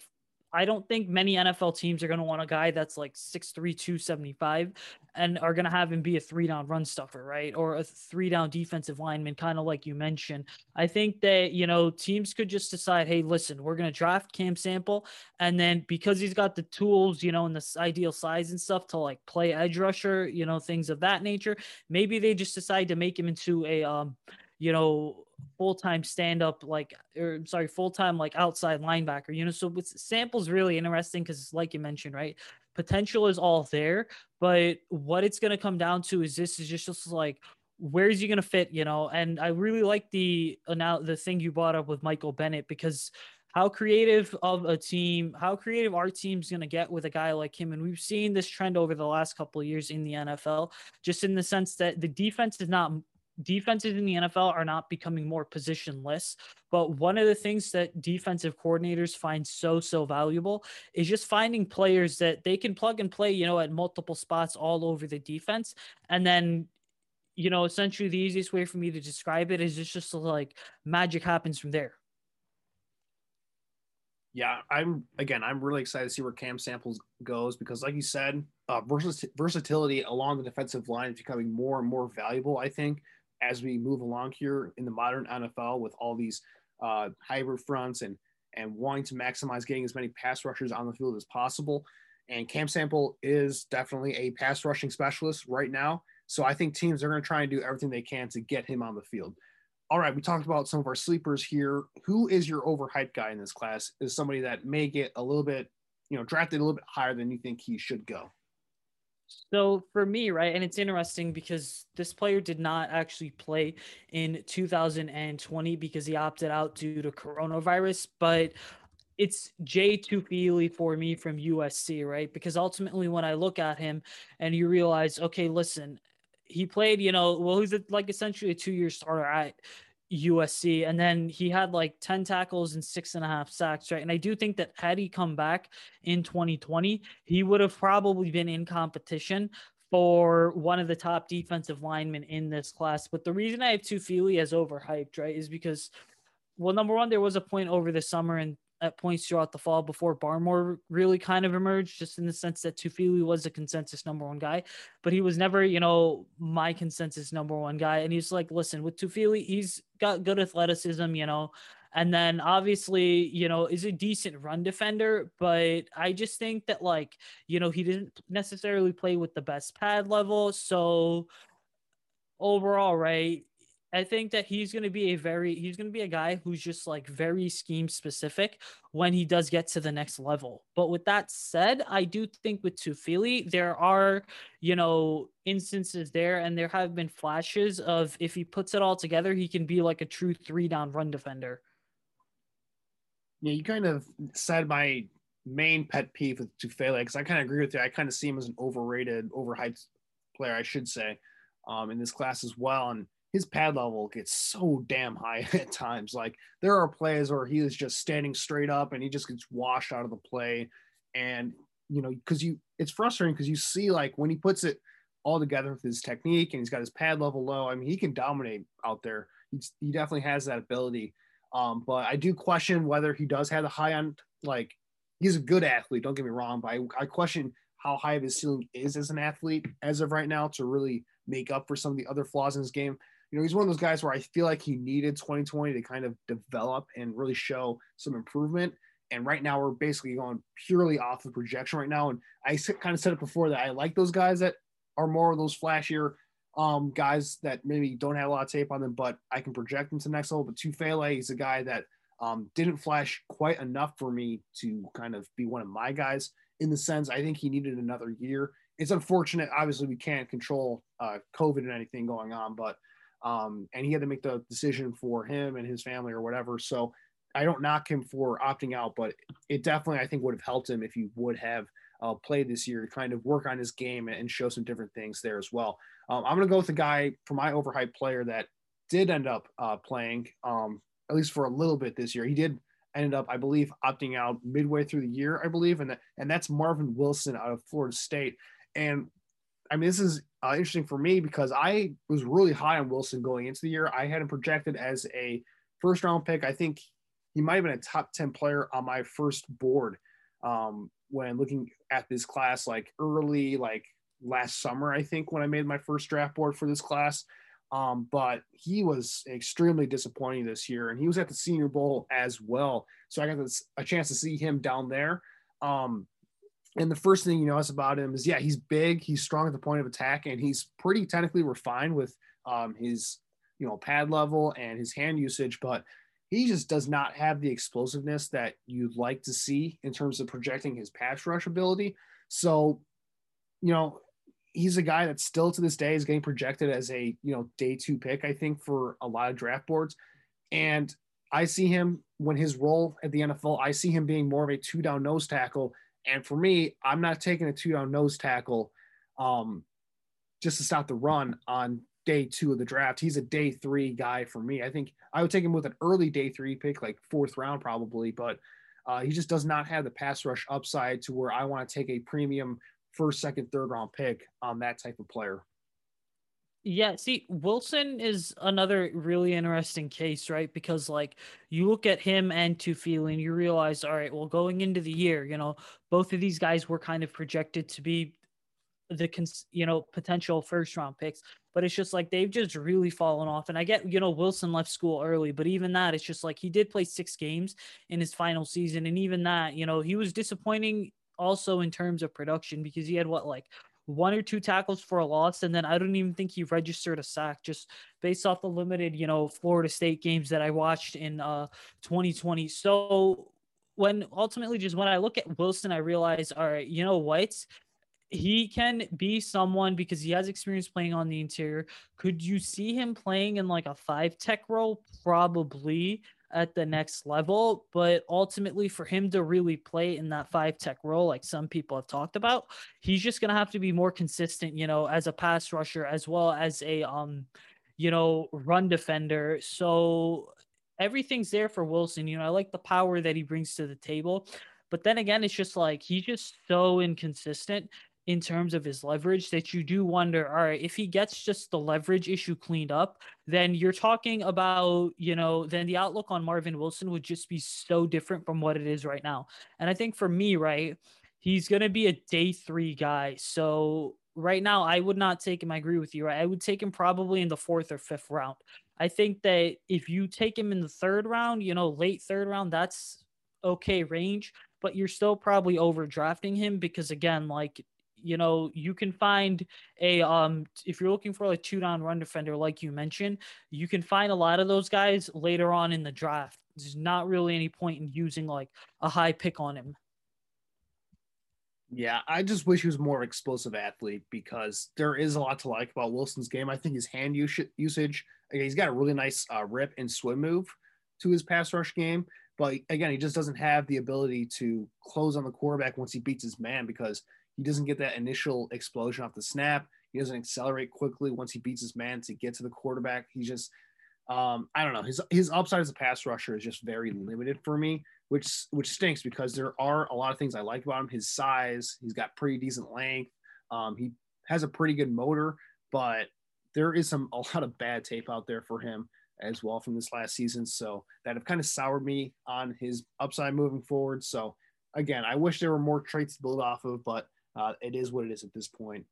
I don't think many NFL teams are going to want a guy that's like 6'3, 275 and are going to have him be a three down run stuffer, right? Or a three down defensive lineman, kind of like you mentioned. I think that, you know, teams could just decide, hey, listen, we're going to draft Cam Sample. And then because he's got the tools, you know, and the ideal size and stuff to like play edge rusher, you know, things of that nature, maybe they just decide to make him into a, um, you know, full time stand up, like, or sorry, full time, like outside linebacker, you know. So with samples really interesting because, like you mentioned, right, potential is all there, but what it's going to come down to is this is just, just like, where is he going to fit, you know? And I really like the now the thing you brought up with Michael Bennett because how creative of a team, how creative our team's going to get with a guy like him. And we've seen this trend over the last couple of years in the NFL, just in the sense that the defense is not defenses in the NFL are not becoming more positionless. But one of the things that defensive coordinators find so, so valuable is just finding players that they can plug and play, you know, at multiple spots all over the defense. And then, you know, essentially the easiest way for me to describe it is it's just like magic happens from there. Yeah, I'm again. I'm really excited to see where Cam Samples goes because, like you said, uh, versatility along the defensive line is becoming more and more valuable. I think as we move along here in the modern NFL with all these uh, hybrid fronts and and wanting to maximize getting as many pass rushers on the field as possible. And Cam Sample is definitely a pass rushing specialist right now. So I think teams are going to try and do everything they can to get him on the field. All right, we talked about some of our sleepers here. Who is your overhyped guy in this class? Is somebody that may get a little bit, you know, drafted a little bit higher than you think he should go? So for me, right, and it's interesting because this player did not actually play in 2020 because he opted out due to coronavirus, but it's Jay Tufele for me from USC, right? Because ultimately, when I look at him and you realize, okay, listen, he played, you know, well, he's like essentially a two-year starter at USC. And then he had like 10 tackles and six and a half sacks, right? And I do think that had he come back in 2020, he would have probably been in competition for one of the top defensive linemen in this class. But the reason I have Tufele as overhyped, right, is because, well, number one, there was a point over the summer and at points throughout the fall before Barmore really kind of emerged, just in the sense that Tufele was a consensus number one guy, but he was never, you know, my consensus number one guy. And he's like, listen, with Tufele, he's got good athleticism, you know, and then obviously, you know, is a decent run defender, but I just think that like, you know, he didn't necessarily play with the best pad level. So overall, right, I think that he's going to be a very he's going to be a guy who's just like very scheme specific when he does get to the next level. But with that said, I do think with Tufele there are, you know, instances there and there have been flashes of if he puts it all together, he can be like a true three down run defender. Yeah, you kind of said my main pet peeve with Tufele because I kind of agree with you. I kind of see him as an overrated, overhyped player, I should say, um, in this class as well. And his pad level gets so damn high [LAUGHS] at times. Like there are plays where he is just standing straight up and he just gets washed out of the play. And you know, because you it's frustrating because you see like when he puts it all together with his technique and he's got his pad level low. I mean, he can dominate out there. He's, he definitely has that ability. Um, but I do question whether he does have the high end. Like, he's a good athlete. Don't get me wrong, but I, I question how high of his ceiling is as an athlete as of right now to really make up for some of the other flaws in his game. You know, he's one of those guys where I feel like he needed 2020 to kind of develop and really show some improvement. And right now, we're basically going purely off the projection right now. And I kind of said it before that I like those guys that are more of those flashier um, guys that maybe don't have a lot of tape on them, but I can project them to the next level. But Tufele is a guy that um, didn't flash quite enough for me to kind of be one of my guys in the sense I think he needed another year. It's unfortunate. Obviously, we can't control uh, COVID and anything going on, but um, and he had to make the decision for him and his family or whatever. So I don't knock him for opting out, but it definitely I think would have helped him if he would have uh, played this year to kind of work on his game and show some different things there as well. Um, I'm going to go with the guy for my overhyped player that did end up uh, playing um, at least for a little bit this year. He did ended up, I believe, opting out midway through the year, I believe, and that, and that's Marvin Wilson out of Florida State. And I mean, this is uh, interesting for me because I was really high on Wilson going into the year. I had him projected as a first round pick. I think he might have been a top 10 player on my first board um, when looking at this class, like early, like last summer, I think, when I made my first draft board for this class. Um, but he was extremely disappointing this year, and he was at the Senior Bowl as well. So I got this, a chance to see him down there. Um, and the first thing you notice about him is, yeah, he's big, he's strong at the point of attack, and he's pretty technically refined with um, his, you know, pad level and his hand usage. But he just does not have the explosiveness that you'd like to see in terms of projecting his pass rush ability. So, you know, he's a guy that still to this day is getting projected as a you know day two pick i think for a lot of draft boards and i see him when his role at the nfl i see him being more of a two down nose tackle and for me i'm not taking a two down nose tackle um, just to stop the run on day two of the draft he's a day three guy for me i think i would take him with an early day three pick like fourth round probably but uh, he just does not have the pass rush upside to where I want to take a premium first, second, third round pick on that type of player. Yeah, see, Wilson is another really interesting case, right? Because like you look at him and Tufele and you realize, all right, well, going into the year, you know, both of these guys were kind of projected to be the cons- you know potential first round picks. But it's just like they've just really fallen off. And i get you know wilson left school early but even that it's just like he did play six games in his final season. And even that you know he was disappointing also in terms of production because he had what like one or two tackles for a loss and then I don't even think he registered a sack just based off the limited, you know, Florida State games that I watched in uh 2020. So when ultimately just when I look at Wilson I realize all right, you know what? He can be someone because he has experience playing on the interior. Could you see him playing in like a five tech role? Probably at the next level. But ultimately, for him to really play in that five tech role, like some people have talked about, he's just gonna have to be more consistent, you know, as a pass rusher as well as a um, you know, run defender. So everything's there for Wilson. You know, I like the power that he brings to the table. But then again, it's just like he's just so inconsistent in terms of his leverage that you do wonder all right if he gets just the leverage issue cleaned up then you're talking about you know then the outlook on Marvin Wilson would just be so different from what it is right now. And i think for me right he's going to be a day 3 guy. So right now i would not take him i agree with you right? I would take him probably in the 4th or 5th round. I think that if you take him in the 3rd round you know late 3rd round that's okay range but you're still probably overdrafting him because again like you know, you can find a um if you're looking for a two down run defender, like you mentioned, you can find a lot of those guys later on in the draft. There's not really any point in using like a high pick on him. Yeah, I just wish he was more explosive athlete because there is a lot to like about Wilson's game. I think his hand usage, he's got a really nice uh, rip and swim move to his pass rush game. But again, he just doesn't have the ability to close on the quarterback once he beats his man because he doesn't get that initial explosion off the snap. He doesn't accelerate quickly once he beats his man to get to the quarterback. He's just, um, I don't know. His his upside as a pass rusher is just very limited for me, which which stinks because there are a lot of things I like about him. His size, he's got pretty decent length. Um, he has a pretty good motor, but there is some a lot of bad tape out there for him as well from this last season. So that have kind of soured me on his upside moving forward. So again, I wish there were more traits to build off of, but uh, it is what it is at this point.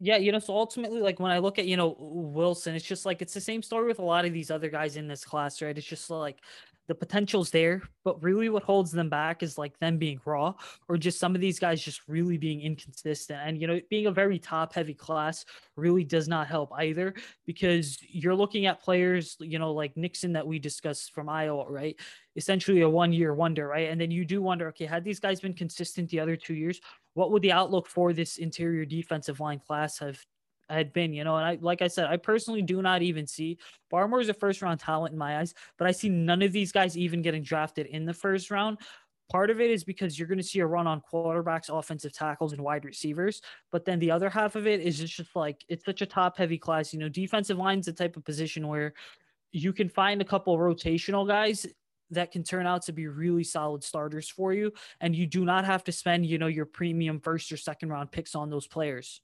Yeah, you know, so ultimately, like when I look at, you know, Wilson, it's just like it's the same story with a lot of these other guys in this class, right? It's just like the potential's there, but really what holds them back is like them being raw or just some of these guys just really being inconsistent. And, you know, being a very top heavy class really does not help either because you're looking at players, you know, like Nixon that we discussed from Iowa, right? Essentially a one year wonder, right? And then you do wonder, okay, had these guys been consistent the other two years, what would the outlook for this interior defensive line class have had been, you know, and I like I said, I personally do not even see Barmore is a first round talent in my eyes, but I see none of these guys even getting drafted in the first round. Part of it is because you're going to see a run on quarterbacks, offensive tackles, and wide receivers. But then the other half of it is just like it's such a top heavy class. You know, defensive line's the type of position where you can find a couple rotational guys that can turn out to be really solid starters for you. And you do not have to spend, you know, your premium first or second round picks on those players.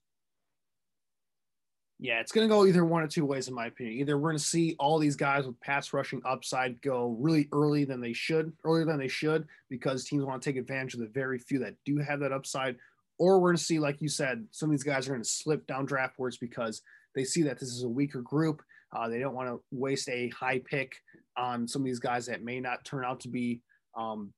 Yeah, it's going to go either one or two ways, in my opinion. Either we're going to see all these guys with pass rushing upside go really early than they should, earlier than they should, because teams want to take advantage of the very few that do have that upside, or we're going to see, like you said, some of these guys are going to slip down draft boards because they see that this is a weaker group. Uh, they don't want to waste a high pick on some of these guys that may not turn out to be um,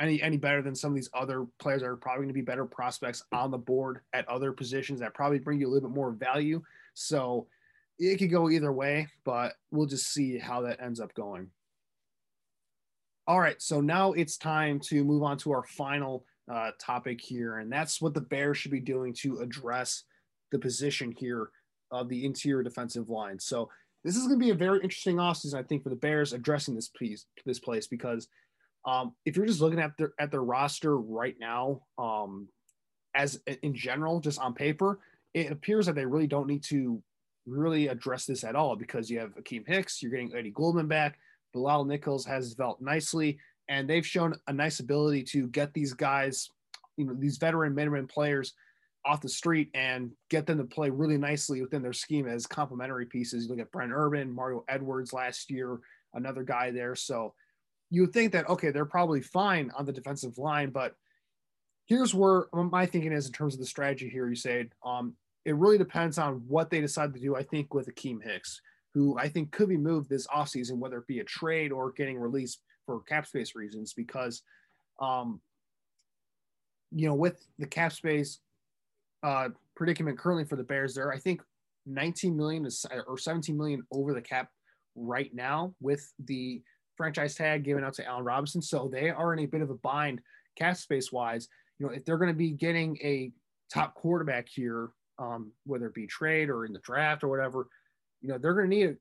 any any better than some of these other players that are probably going to be better prospects on the board at other positions that probably bring you a little bit more value. So it could go either way, but we'll just see how that ends up going. All right, so now it's time to move on to our final uh, topic here, and that's what the Bears should be doing to address the position here of the interior defensive line. So this is going to be a very interesting offseason, I think, for the Bears addressing this piece, this place because – um, if you're just looking at their at their roster right now, um, as in general, just on paper, it appears that they really don't need to really address this at all because you have Akiem Hicks, you're getting Eddie Goldman back, Bilal Nichols has developed nicely, and they've shown a nice ability to get these guys, you know, these veteran minimum players off the street and get them to play really nicely within their scheme as complementary pieces. You look at Brent Urban, Mario Edwards last year, another guy there. So you would think that okay, they're probably fine on the defensive line, but here's where my thinking is in terms of the strategy here. You said um, it really depends on what they decide to do. I think with Akiem Hicks, who I think could be moved this offseason, whether it be a trade or getting released for cap space reasons, because um, you know, with the cap space uh, predicament currently for the Bears, there I think 19 million is, or 17 million over the cap right now with the franchise tag given out to Allen Robinson. So they are in a bit of a bind cap space wise. You know, if they're going to be getting a top quarterback here, um, whether it be trade or in the draft or whatever, you know, they're going to need a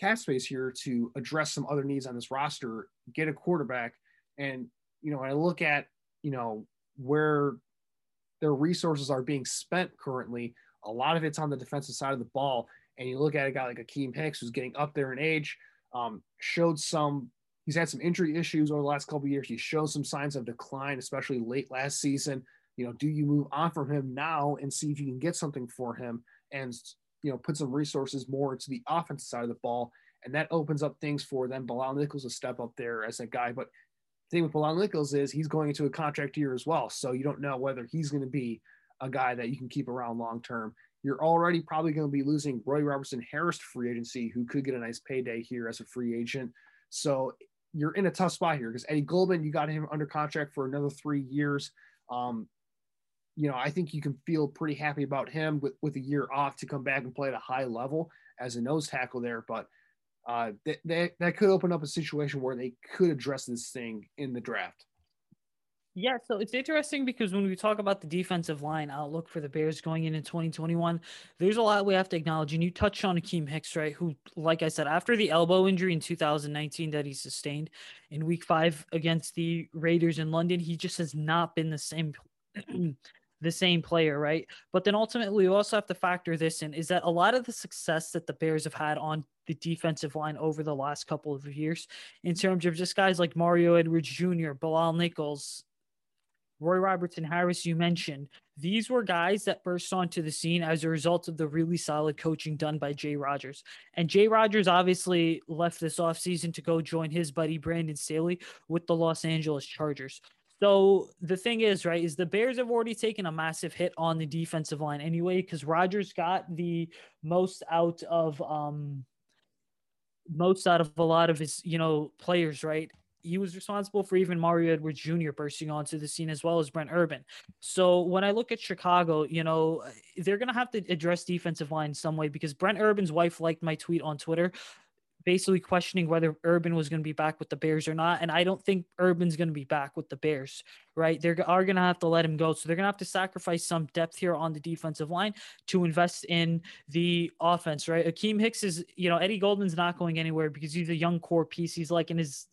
cap space here to address some other needs on this roster, get a quarterback. And, you know, I look at, you know, where their resources are being spent currently, a lot of it's on the defensive side of the ball. And you look at a guy like Akiem Hicks, who's getting up there in age, um, showed some he's had some injury issues over the last couple of years. He shows some signs of decline, especially late last season. You know, do you move on from him now and see if you can get something for him and you know put some resources more into the offensive side of the ball, and that opens up things for them. Bilal Nichols to step up there as a guy, but thing with Bilal Nichols is he's going into a contract year as well, so you don't know whether he's going to be a guy that you can keep around long term. You're already probably going to be losing Roy Robertson Harris to free agency, who could get a nice payday here as a free agent. So you're in a tough spot here because Eddie Goldman, you got him under contract for another three years. Um, you know, I think you can feel pretty happy about him with, with a year off to come back and play at a high level as a nose tackle there. But uh, that, that, that could open up a situation where they could address this thing in the draft. Yeah, so it's interesting because when we talk about the defensive line outlook for the Bears going into 2021, there's a lot we have to acknowledge. And you touched on Akiem Hicks, right? Who, like I said, after the elbow injury in 2019 that he sustained in week five against the Raiders in London, he just has not been the same. [CLEARS THROAT] the same player, right? But then ultimately, we also have to factor this in is that a lot of the success that the Bears have had on the defensive line over the last couple of years, in terms of just guys like Mario Edwards Jr., Bilal Nichols, Roy Robertson Harris, you mentioned, these were guys that burst onto the scene as a result of the really solid coaching done by Jay Rodgers. And Jay Rodgers obviously left this offseason to go join his buddy Brandon Staley with the Los Angeles Chargers. So the thing is, right, is the Bears have already taken a massive hit on the defensive line anyway, because Rodgers got the most out of um most out of a lot of his, you know, players, right? He was responsible for even Mario Edwards Jr. bursting onto the scene as well as Brent Urban. So when I look at Chicago, you know, they're to have to address defensive line some way because Brent Urban's wife liked my tweet on Twitter basically questioning whether Urban was going to be back with the Bears or not. And I don't think Urban's going to be back with the Bears, right? They are going to have to let him go. So they're going to have to sacrifice some depth here on the defensive line to invest in the offense, right? Akiem Hicks is, you know, Eddie Goldman's not going anywhere because he's a young core piece. He's like in his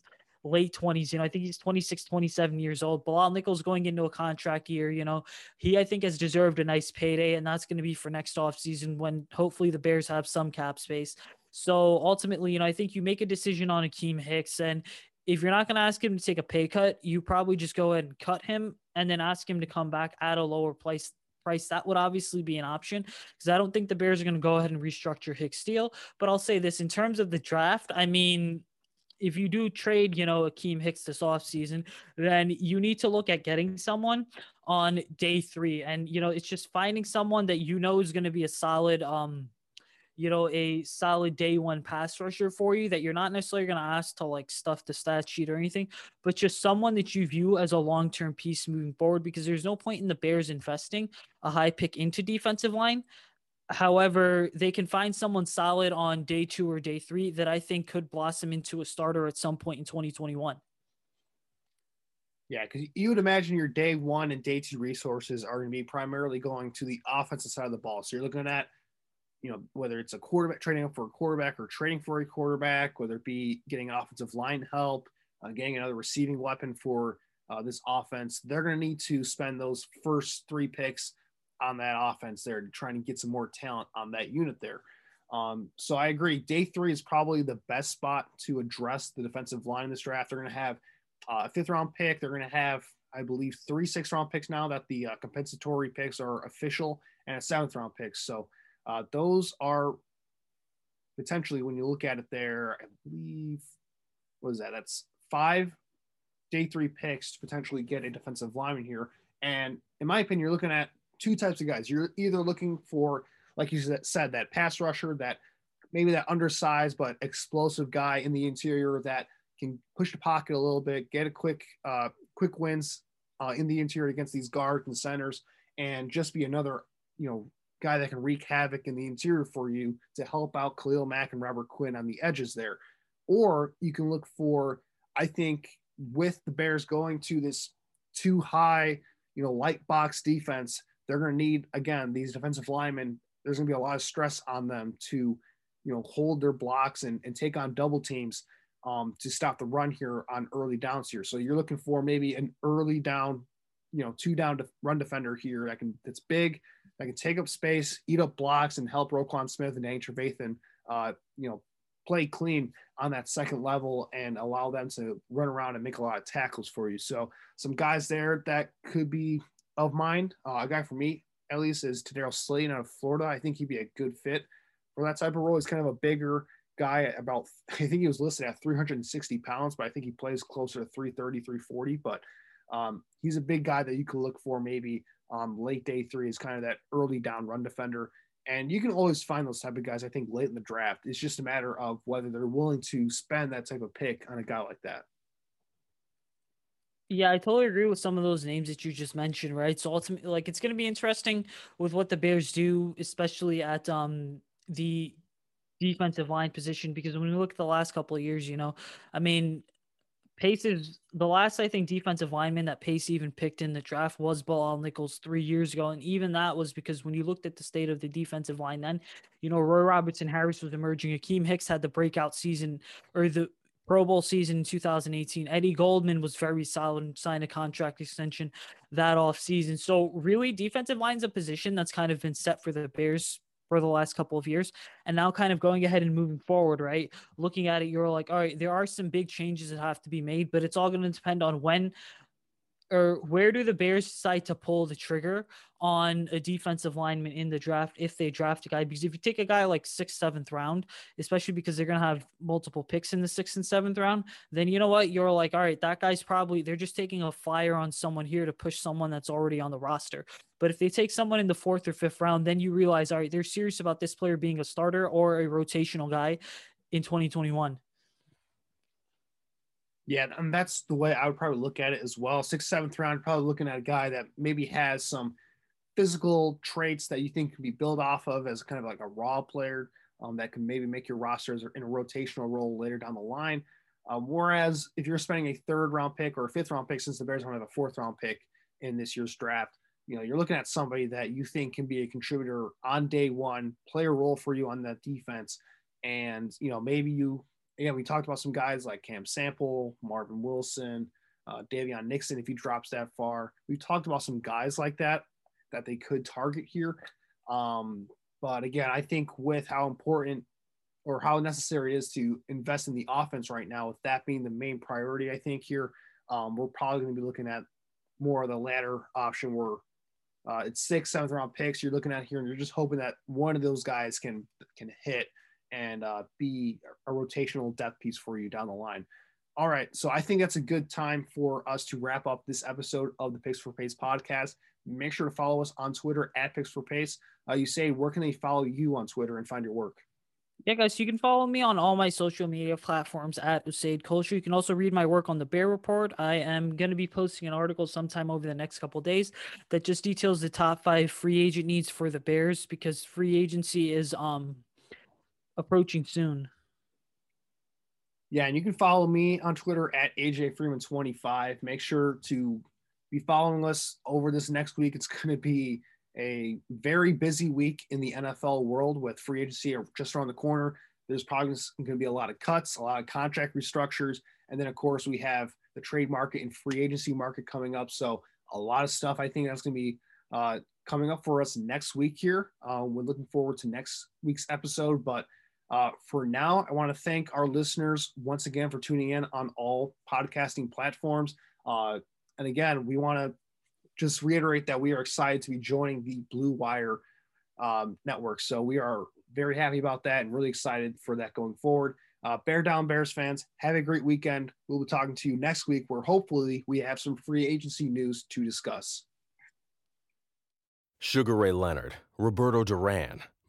late 20s. You know, I think he's 26, 27 years old. Bilal Nichols going into a contract year. You know, he, I think, has deserved a nice payday, and that's going to be for next offseason when hopefully the Bears have some cap space. So ultimately, you know, I think you make a decision on Akiem Hicks. And if you're not going to ask him to take a pay cut, you probably just go ahead and cut him and then ask him to come back at a lower price price that would obviously be an option because I don't think the Bears are going to go ahead and restructure Hicks deal. But I'll say this in terms of the draft, I mean, if you do trade, you know, Akiem Hicks this offseason, then you need to look at getting someone on day three. And, you know, it's just finding someone that you know is going to be a solid um you know, a solid day one pass rusher for you that you're not necessarily going to ask to like stuff the stat sheet or anything, but just someone that you view as a long term piece moving forward because there's no point in the Bears investing a high pick into defensive line. However, they can find someone solid on day two or day three that I think could blossom into a starter at some point in 2021. Yeah, because you would imagine your day one and day two resources are going to be primarily going to the offensive side of the ball. So you're looking at you know, whether it's a quarterback trading up for a quarterback or trading for a quarterback, whether it be getting offensive line help, uh, getting another receiving weapon for uh, this offense, they're going to need to spend those first three picks on that offense there to try and get some more talent on that unit there. Um, so I agree. Day three is probably the best spot to address the defensive line in this draft. They're going to have uh, a fifth round pick. They're going to have, I believe, three six round picks now that the uh, compensatory picks are official and a seventh round pick. So uh, those are potentially, when you look at it there, I believe, what is that? That's five day three picks to potentially get a defensive lineman here. And in my opinion, you're looking at two types of guys. You're either looking for, like you said, that pass rusher, that maybe that undersized but explosive guy in the interior that can push the pocket a little bit, get a quick, uh, quick wins uh, in the interior against these guards and centers, and just be another, you know, guy that can wreak havoc in the interior for you to help out Khalil Mack and Robert Quinn on the edges there. Or you can look for, I think, with the Bears going to this two high, you know, light box defense, they're going to need, again, these defensive linemen. There's going to be a lot of stress on them to, you know, hold their blocks and, and take on double teams um, to stop the run here on early downs here. So you're looking for maybe an early down, you know, two down to run defender here that can, that's big, that can take up space, eat up blocks, and help Roquan Smith and Danny Trevathan, uh, you know, play clean on that second level and allow them to run around and make a lot of tackles for you. So some guys there that could be of mine. Uh, a guy for me, at least, is Tedarrell Slaton out of Florida. I think he'd be a good fit for that type of role. He's kind of a bigger guy about, [LAUGHS] I think he was listed at 360 pounds, but I think he plays closer to 330, 340. But um, he's a big guy that you could look for maybe um, late day three is kind of that early down run defender. And you can always find those type of guys, I think, late in the draft. It's just a matter of whether they're willing to spend that type of pick on a guy like that. Yeah, I totally agree with some of those names that you just mentioned, right? So ultimately, like it's going to be interesting with what the Bears do, especially at um the defensive line position, because when we look at the last couple of years, you know, I mean, Pace is the last, I think, defensive lineman that Pace even picked in the draft was Bilal Nichols three years ago. And even that was because when you looked at the state of the defensive line then, you know, Roy Robertson Harris was emerging. Akiem Hicks had the breakout season or the Pro Bowl season in 2018. Eddie Goldman was very solid and signed a contract extension that off season. So really defensive line's a position that's kind of been set for the Bears for the last couple of years. And now, kind of going ahead and moving forward, right? Looking at it, you're like, all right, there are some big changes that have to be made, but it's all going to depend on when or where do the Bears decide to pull the trigger on a defensive lineman in the draft if they draft a guy? Because if you take a guy like sixth, seventh round, especially because they're going to have multiple picks in the sixth and seventh round, then you know what? You're like, all right, that guy's probably, they're just taking a flyer on someone here to push someone that's already on the roster. But if they take someone in the fourth or fifth round, then you realize, all right, they're serious about this player being a starter or a rotational guy in 2021. Yeah, and that's the way I would probably look at it as well. Sixth, seventh round, probably looking at a guy that maybe has some physical traits that you think can be built off of as kind of like a raw player um, that can maybe make your rosters in a rotational role later down the line. Um, whereas if you're spending a third round pick or a fifth round pick, since the Bears don't have a fourth round pick in this year's draft, you know, you're looking at somebody that you think can be a contributor on day one, play a role for you on that defense. And, you know, maybe you again, we talked about some guys like Cam Sample, Marvin Wilson, uh, Daviyon Nixon, if he drops that far. We've talked about some guys like that that they could target here. Um, but again, I think with how important or how necessary it is to invest in the offense right now, with that being the main priority, I think here, um, we're probably going to be looking at more of the latter option where uh, it's six, seventh round picks you're looking at here, and you're just hoping that one of those guys can can hit and uh, be a rotational depth piece for you down the line. All right, so I think that's a good time for us to wrap up this episode of the Picks for Pace podcast. Make sure to follow us on Twitter at Picks for Pace. Uh, Usaid, where can they follow you on Twitter and find your work? Yeah, guys, you can follow me on all my social media platforms at Usaid Culture. You can also read my work on the Bear Report. I am going to be posting an article sometime over the next couple days that just details the top five free agent needs for the Bears because free agency is um approaching soon. Yeah, and you can follow me on Twitter at AJ Freeman25. Make sure to be following us over this next week. It's going to be a very busy week in the NFL world with free agency just around the corner. There's probably going to be a lot of cuts, a lot of contract restructures, and then of course we have the trade market and free agency market coming up. So a lot of stuff. I think that's going to be uh, coming up for us next week here. Uh, we're looking forward to next week's episode, but uh, for now, I want to thank our listeners once again for tuning in on all podcasting platforms. Uh, and again, we want to just reiterate that we are excited to be joining the Blue Wire um, network. So we are very happy about that and really excited for that going forward. Uh, bear down, Bears fans. Have a great weekend. We'll be talking to you next week where hopefully we have some free agency news to discuss. Sugar Ray Leonard, Roberto Duran.